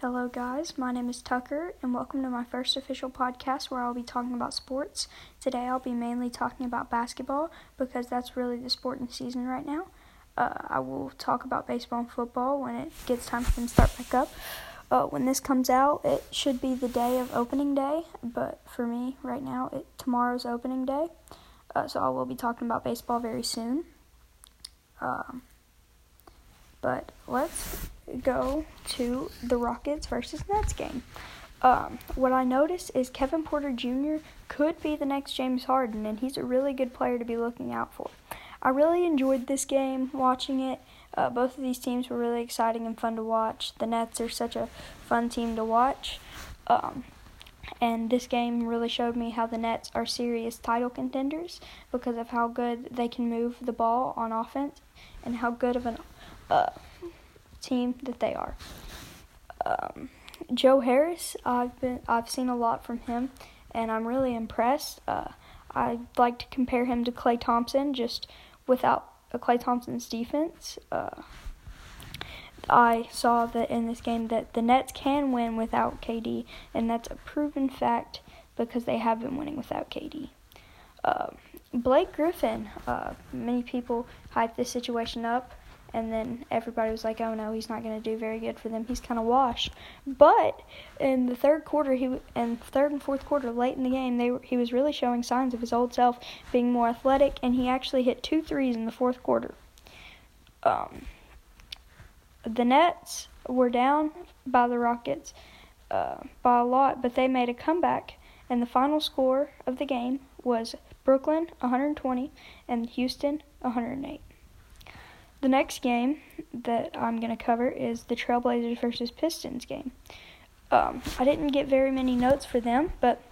Hello, guys. My name is Tucker, and welcome to my first official podcast where I'll be talking about sports. Today, I'll be mainly talking about basketball because that's really the sport in season right now. Uh, I will talk about baseball and football when it gets time for them to start back up. Uh, when this comes out, it should be the day of opening day, but for me, right now, it, tomorrow's opening day. Uh, so I will be talking about baseball very soon. Um, but let's go to the Rockets versus Nets game. Um, what I noticed is Kevin Porter Jr. could be the next James Harden, and he's a really good player to be looking out for. I really enjoyed this game, watching it. Uh, both of these teams were really exciting and fun to watch. The Nets are such a fun team to watch. Um, and this game really showed me how the Nets are serious title contenders because of how good they can move the ball on offense and how good of an uh, team that they are. Um, Joe Harris, I've been I've seen a lot from him, and I'm really impressed. Uh, I'd like to compare him to Klay Thompson, just without uh, Klay Thompson's defense. Uh, I saw that in this game that the Nets can win without KD, and that's a proven fact because they have been winning without KD. Uh, Blake Griffin, uh, many people hype this situation up and then everybody was like, "Oh no, he's not going to do very good for them. He's kind of washed." But in the third quarter, he and third and fourth quarter, late in the game, they he was really showing signs of his old self, being more athletic, and he actually hit two threes in the fourth quarter. Um, the Nets were down by the Rockets uh, by a lot, but they made a comeback, and the final score of the game was Brooklyn 120 and Houston 108. The next game that I'm going to cover is the Trailblazers versus Pistons game. Um, I didn't get very many notes for them, but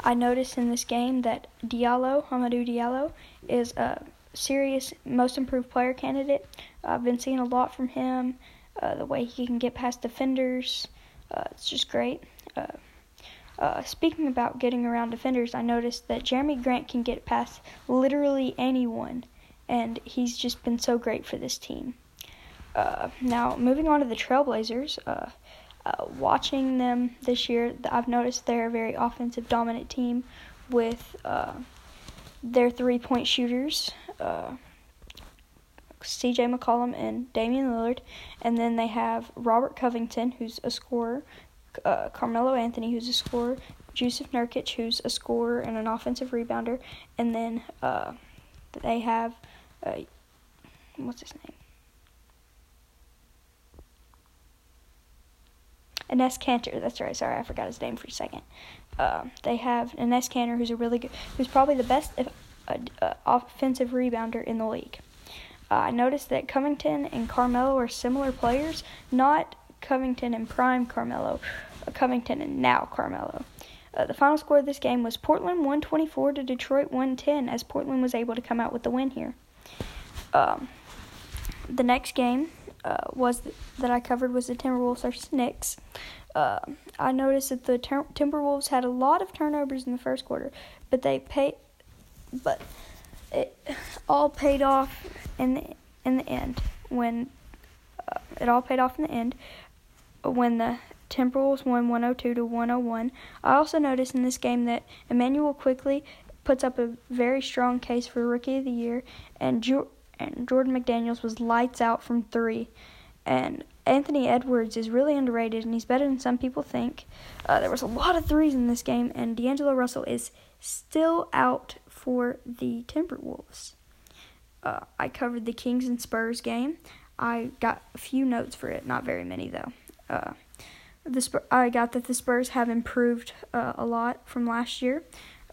I noticed in this game that Diallo, Hamidou Diallo, is a serious most improved player candidate. I've been seeing a lot from him, uh, the way he can get past defenders. Uh, it's just great. Uh, uh speaking about getting around defenders, I noticed that Jerami Grant can get past literally anyone and he's just been so great for this team. Uh, now, moving on to the Trailblazers, uh, uh, watching them this year, I've noticed they're a very offensive dominant team with uh, their three point shooters, uh, CJ McCollum and Damian Lillard, and then they have Robert Covington, who's a scorer, uh, Carmelo Anthony, who's a scorer, Jusuf Nurkic, who's a scorer and an offensive rebounder, and then they have uh, what's his name? Enes Kanter. That's right. Sorry, I forgot his name for a second. Uh, they have Enes Kanter, who's a really good, who's probably the best uh, uh, offensive rebounder in the league. Uh, I noticed that Covington and Carmelo are similar players, not Covington and prime Carmelo, uh, Covington and now Carmelo. Uh, the final score of this game was Portland 124 to Detroit 110, as Portland was able to come out with the win here. Um, the next game uh, was th- that I covered was the Timberwolves versus Knicks. Uh, I noticed that the ter- Timberwolves had a lot of turnovers in the first quarter, but they paid, but it all paid off in the in the end when uh, it all paid off in the end when the Timberwolves won 102 to 101. I also noticed in this game that Emmanuel Quickley puts up a very strong case for Rookie of the Year, and Ju- and Jordan McDaniels was lights out from three. And Anthony Edwards is really underrated, and he's better than some people think. Uh, there was a lot of threes in this game, and D'Angelo Russell is still out for the Timberwolves. Uh, I covered the Kings and Spurs game. I got a few notes for it, not very many though. Uh, the I got that the Spurs have improved uh, a lot from last year.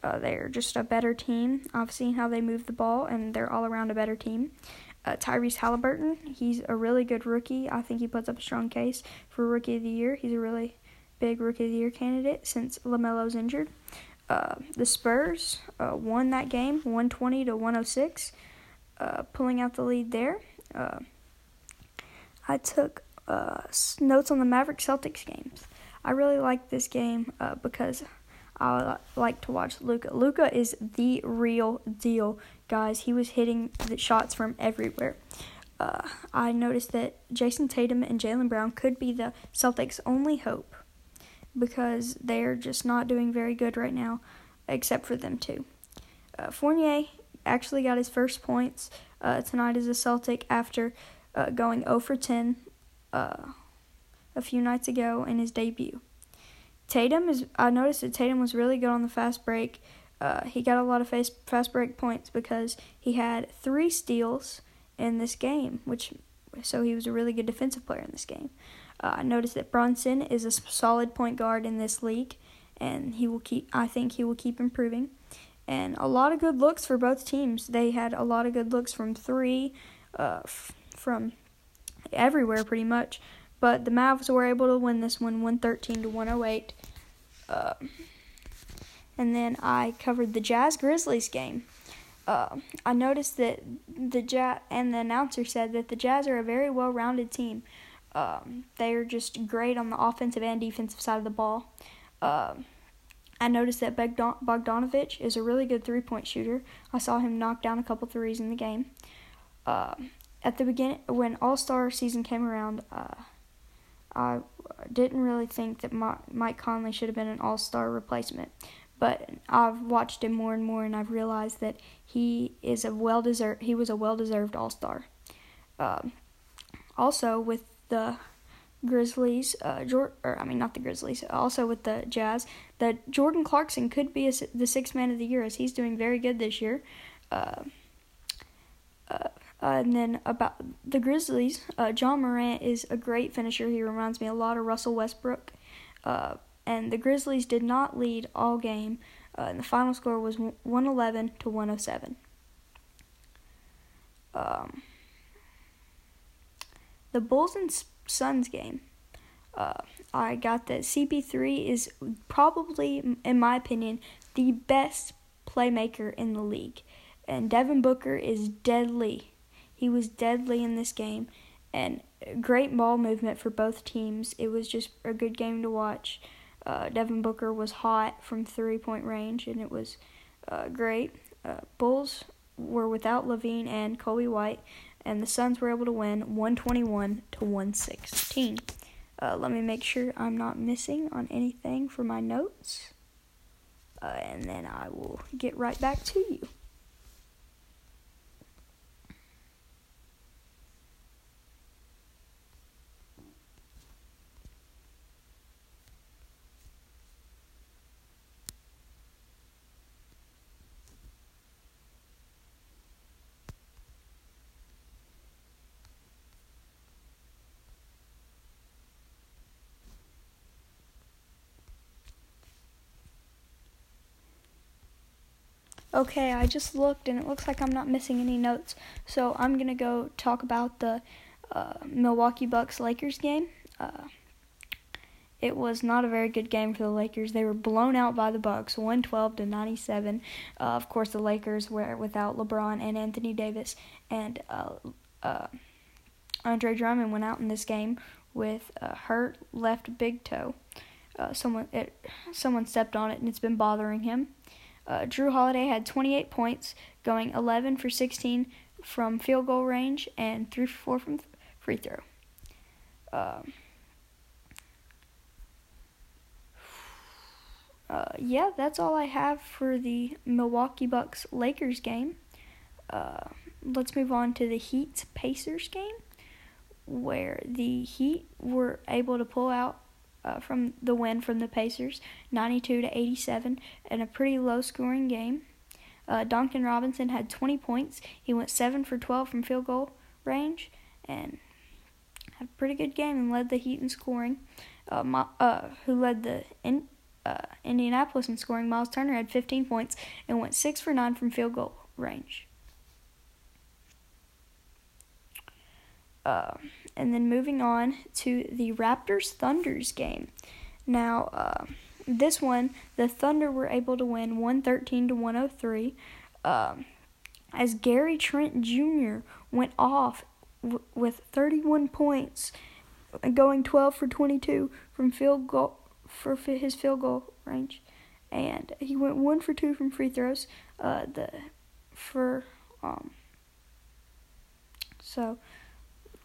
Uh, they're just a better team. I've seen how they move the ball, and they're all around a better team. Uh, Tyrese Halliburton, he's a really good rookie. I think he puts up a strong case for Rookie of the Year. He's a really big Rookie of the Year candidate since LaMelo's injured. Uh, the Spurs uh, won that game 120 to 106, uh, pulling out the lead there. Uh, I took uh, notes on the Maverick Celtics games. I really like this game because I like to watch Luka. Luka is the real deal, guys. He was hitting the shots from everywhere. uh, I noticed that Jayson Tatum and Jaylen Brown could be the Celtics' only hope because they're just not doing very good right now, except for them two. Uh, Fournier actually got his first points uh, tonight as a Celtic after uh, going 0 for 10 uh, a few nights ago in his debut. Tatum is. I noticed that Tatum was really good on the fast break. Uh, he got a lot of fast fast break points because he had three steals in this game, which so he was a really good defensive player in this game. Uh, I noticed that Brunson is a solid point guard in this league, and he will keep. I think he will keep improving. And a lot of good looks for both teams. They had a lot of good looks from three, uh, f- from everywhere pretty much. But the Mavs were able to win this one, 113 to 108. Uh, and then I covered the Jazz Grizzlies game. Uh, I noticed that the Jazz and the announcer said that the Jazz are a very well-rounded team. Um, they are just great on the offensive and defensive side of the ball. Uh, I noticed that Bogdanovich is a really good three-point shooter. I saw him knock down a couple threes in the game. Uh, at the beginning, when All Star season came around, uh, I didn't really think that Mike Conley should have been an All Star replacement, but I've watched him more and more, and I've realized that he is a well deserved. He was a well deserved All Star. Um, also, with the Grizzlies, uh, Jor- or I mean not the Grizzlies, also with the Jazz, that Jordan Clarkson could be a, the sixth man of the year as he's doing very good this year. Uh, uh, and then about the Grizzlies, uh, Ja Morant is a great finisher. He reminds me a lot of Russell Westbrook. Uh, and the Grizzlies did not lead all game, uh, and the final score was 111 to 107. Um, the Bulls and Suns game. Uh, I got that CP3 is probably, in my opinion, the best playmaker in the league. And Devin Booker is deadly. He was deadly in this game. And great ball movement for both teams. It was just a good game to watch. Uh, Devin Booker was hot from three point range, and it was uh, great. Uh, Bulls were without LaVine and Coby White, and the Suns were able to win 121 to 116. Uh, let me make sure I'm not missing on anything for my notes, uh, and then I will get right back to you. Okay, I just looked and it looks like I'm not missing any notes. So I'm going to go talk about the uh, Milwaukee Bucks Lakers game. Uh, it was not a very good game for the Lakers. They were blown out by the Bucks, 112 to 97. Uh, of course, the Lakers were without LeBron and Anthony Davis, and uh, uh, Andre Drummond went out in this game with a hurt left big toe. Uh, someone it someone stepped on it and it's been bothering him. Uh, Jrue Holiday had 28 points, going 11 for 16 from field goal range and 3 for 4 from free throw. Um, uh, yeah, that's all I have for the Milwaukee Bucks Lakers game. Uh, let's move on to the Heat Pacers game, where the Heat were able to pull out uh, from the win from the Pacers, 92 to 87, in a pretty low scoring game. Uh, Duncan Robinson had 20 points. He went 7 for 12 from field goal range and had a pretty good game and led the Heat in scoring. Uh, uh, who led the in, uh, Indianapolis in scoring? Miles Turner had 15 points and went 6 for 9 from field goal range. Uh, and then moving on to the Raptors Thunders game. Now, uh, this one, the Thunder were able to win 113 to 103. Um, as Gary Trent Jr. went off w- with 31 points, going 12 for 22 from field goal for his field goal range, and he went one for two from free throws. Uh, the for um, so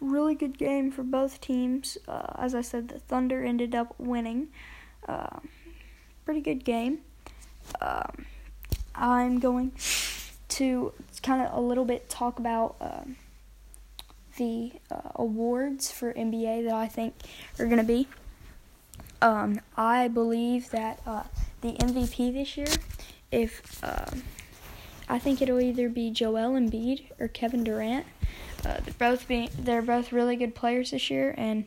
really good game for both teams. Uh, as I said, the Thunder ended up winning. Uh, pretty good game. Um, I'm going to kind of a little bit talk about um, the uh, awards for NBA that I think are going to be. Um, I believe that uh, the MVP this year, if um, I think it'll either be Joel Embiid or Kevin Durant. Uh, they're both being they're both really good players this year, and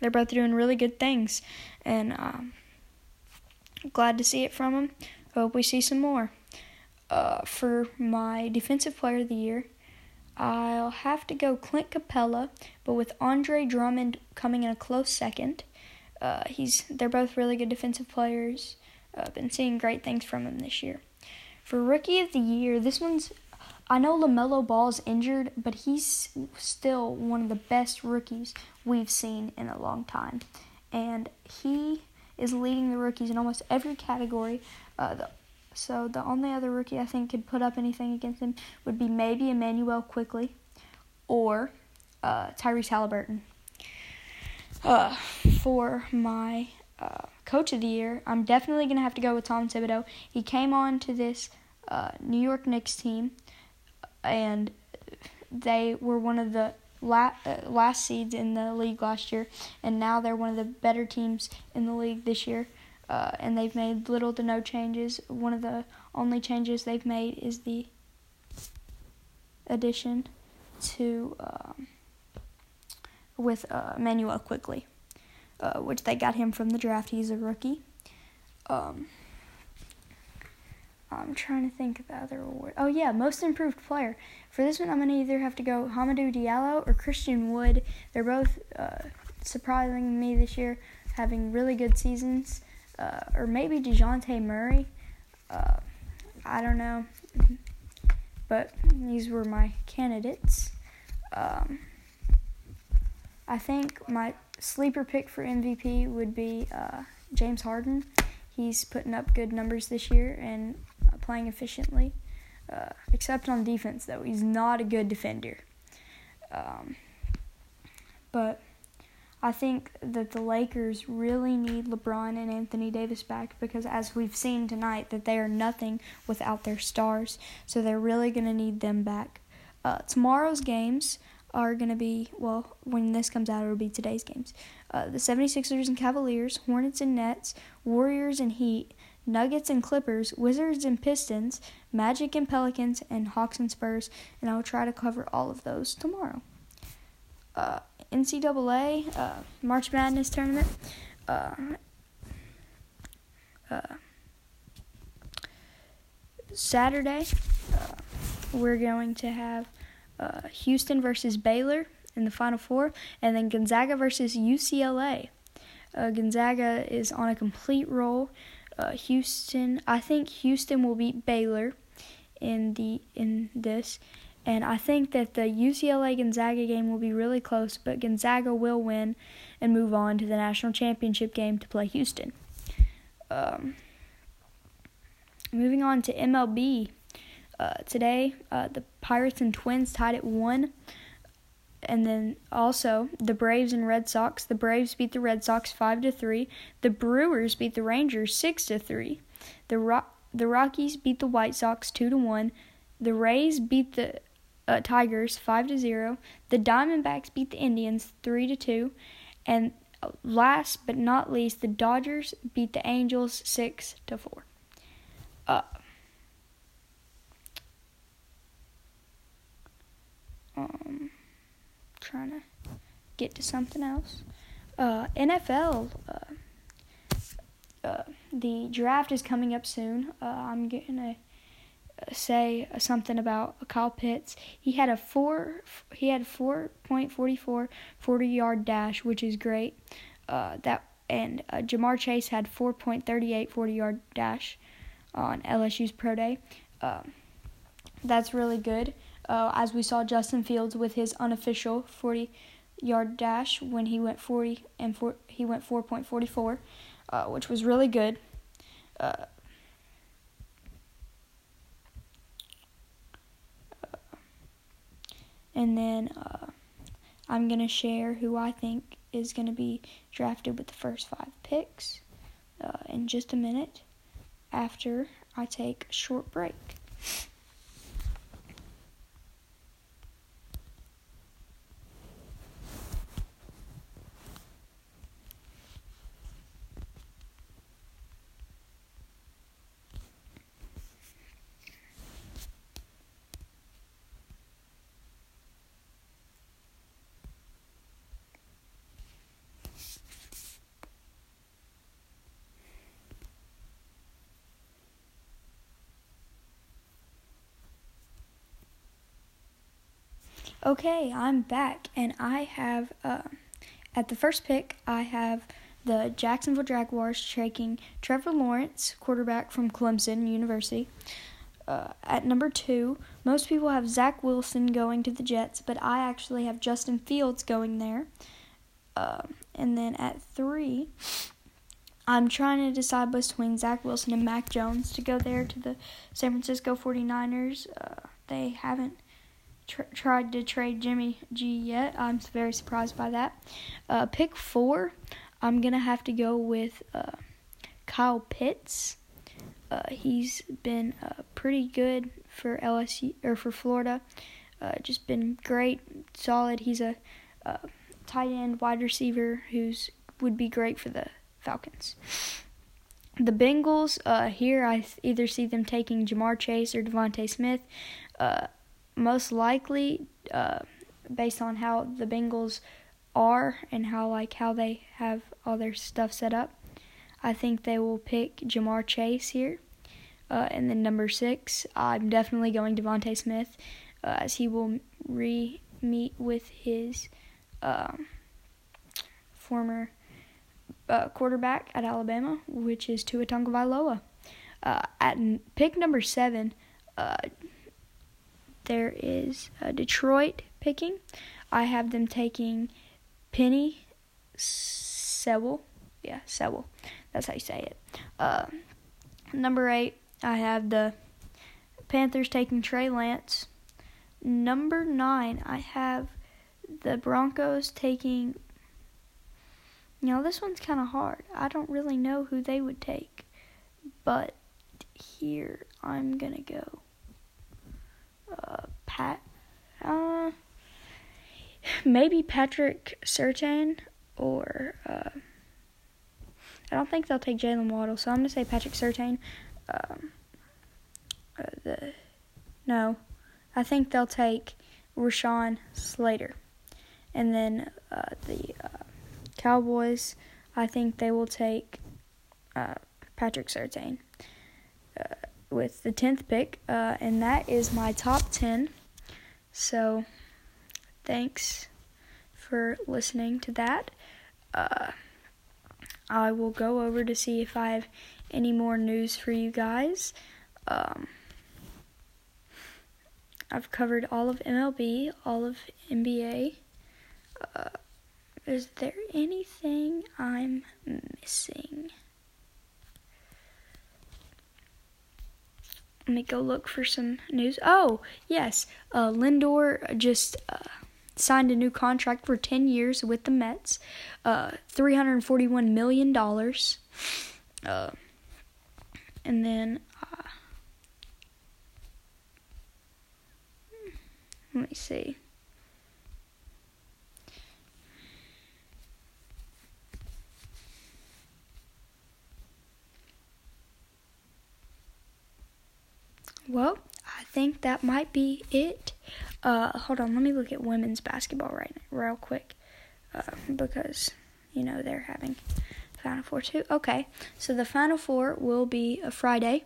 they're both doing really good things. And um, glad to see it from them. Hope we see some more. Uh, for my defensive player of the year, I'll have to go Clint Capela, but with Andre Drummond coming in a close second. Uh, he's they're both really good defensive players. I've uh, been seeing great things from him this year. For rookie of the year, this one's I know LaMelo Ball is injured, but he's still one of the best rookies we've seen in a long time. And he is leading the rookies in almost every category. Uh, the, so the only other rookie I think could put up anything against him would be maybe Emmanuel Quickley or uh, Tyrese Halliburton. Uh, for my uh, coach of the year, I'm definitely going to have to go with Tom Thibodeau. He came on to this uh, New York Knicks team and they were one of the last, uh, last seeds in the league last year, and now they're one of the better teams in the league this year. Uh, and they've made little to no changes. One of the only changes they've made is the addition to um, with uh, Manuel Quickley, uh, which they got him from the draft. He's a rookie. Um, I'm trying to think of the other award. Oh yeah, most improved player. For this one, I'm gonna either have to go Hamidou Diallo or Christian Wood. They're both uh, surprising me this year, having really good seasons. Uh, or maybe Dejounte Murray. Uh, I don't know, but these were my candidates. Um, I think my sleeper pick for MVP would be uh, James Harden. He's putting up good numbers this year, and playing efficiently, uh, except on defense, though. He's not a good defender. Um, but I think that the Lakers really need LeBron and Anthony Davis back because, as we've seen tonight, that they are nothing without their stars. So they're really going to need them back. Uh, tomorrow's games are going to be, well, when this comes out, it'll be today's games. Uh, the 76ers and Cavaliers, Hornets and Nets, Warriors and Heat, Nuggets and Clippers, Wizards and Pistons, Magic and Pelicans, and Hawks and Spurs, and I will try to cover all of those tomorrow. Uh, NCAA uh, March Madness tournament. Uh, uh Saturday, uh, we're going to have uh, Houston versus Baylor in the Final Four, and then Gonzaga versus UCLA. Gonzaga is on a complete roll uh, Houston. I think Houston will beat Baylor in the in this, and I think that the UCLA Gonzaga game will be really close. But Gonzaga will win and move on to the national championship game to play Houston. Um, moving on to MLB. Uh, today, uh, the Pirates and Twins tied at one and then also the Braves and Red Sox. The Braves beat the Red Sox five to three. The Brewers beat the Rangers six to three. The Ro- the Rockies beat the White Sox two to one. The Rays beat the uh, Tigers five to zero. The Diamondbacks beat the Indians three to two, and last but not least, the Dodgers beat the Angels six to four. Uh, um trying to get to something else. Uh, NFL, uh, uh, the draft is coming up soon. Uh, I'm gonna say something about Kyle Pitts. He had a four. He had four point forty four 40 yard dash, which is great. Uh, that and uh, Ja'Marr Chase had 4.38 40 yard dash on LSU's pro day. That's really good uh, as we saw Justin Fields with his unofficial 40 yard dash when he went 40 and four, he went 4.44, uh, which was really good. Uh, and then uh, I'm going to share who I think is going to be drafted with the first five picks uh, in just a minute after I take a short break. Okay, I'm back, and I have uh, at the first pick I have the Jacksonville Jaguars taking Trevor Lawrence, quarterback from Clemson University. Uh, at number two, most people have Zach Wilson going to the Jets, but I actually have Justin Fields going there. Uh, and then at three, I'm trying to decide between Zach Wilson and Mac Jones to go there to the San Francisco 49ers. Uh, they haven't tr- tried to trade Jimmy G yet. I'm very surprised by that. Uh, pick four, I'm gonna have to go with uh, Kyle Pitts. Uh, he's been uh, pretty good for LSU or for Florida. Uh, just been great, solid. He's a uh, tight end wide receiver who's would be great for the Falcons. The Bengals, uh, here I either see them taking Ja'Marr Chase or DeVonta Smith. Uh, most likely, uh, based on how the Bengals are and how like how they have all their stuff set up, I think they will pick Ja'Marr Chase here. Uh, and then number six, I'm definitely going DeVonta Smith, uh, as he will re meet with his um, former uh, quarterback at Alabama, which is Tua Tagovailoa. Uh, at pick number seven, uh, there is uh, Detroit picking. I have them taking Penny Sewell. Yeah, Sewell. That's how you say it. Uh, number eight, I have the Panthers taking Trey Lance. Number nine, I have the Broncos taking. You know, this one's kind of hard. I don't really know who they would take. But here, I'm going to go uh, Pat, uh, maybe Patrick Surtain or uh, I don't think they'll take Jaylen Waddle, so I'm gonna say Patrick Surtain. Um, uh, the no, I think they'll take Rashawn Slater, and then uh, the uh, Cowboys. I think they will take uh, Patrick Surtain. Uh, with the 10th pick, and that is my top 10. So, thanks for listening to that. Uh, I will go over to see if I have any more news for you guys. Um, I've covered all of MLB, all of NBA. Uh, is there anything I'm missing? Let me go look for some news. Oh, yes. Uh, Lindor just uh, signed a new contract for 10 years with the Mets. Uh, $341 million. Uh, and then. Uh, let me see. Well, I think that might be it. Uh, hold on, let me look at women's basketball right now, real quick, uh, because you know they're having Final Four too. Okay, so the Final Four will be a Friday,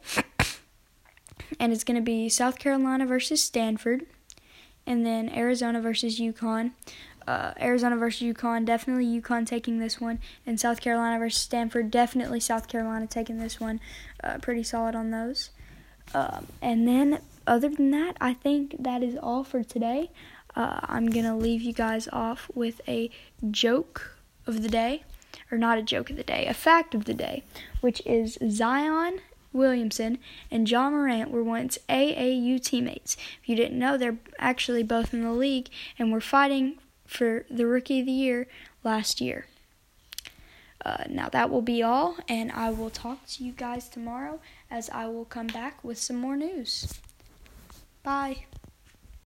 and it's going to be South Carolina versus Stanford, and then Arizona versus UConn. Uh, Arizona versus UConn, definitely UConn taking this one, and South Carolina versus Stanford, definitely South Carolina taking this one. Uh, pretty solid on those. Um, and then, other than that, I think that is all for today. Uh, I'm gonna leave you guys off with a joke of the day, or not a joke of the day, a fact of the day, which is Zion Williamson and John Morant were once AAU teammates. If you didn't know, they're actually both in the league and were fighting for the Rookie of the Year last year. Uh, now that will be all, and I will talk to you guys tomorrow as I will come back with some more news. Bye.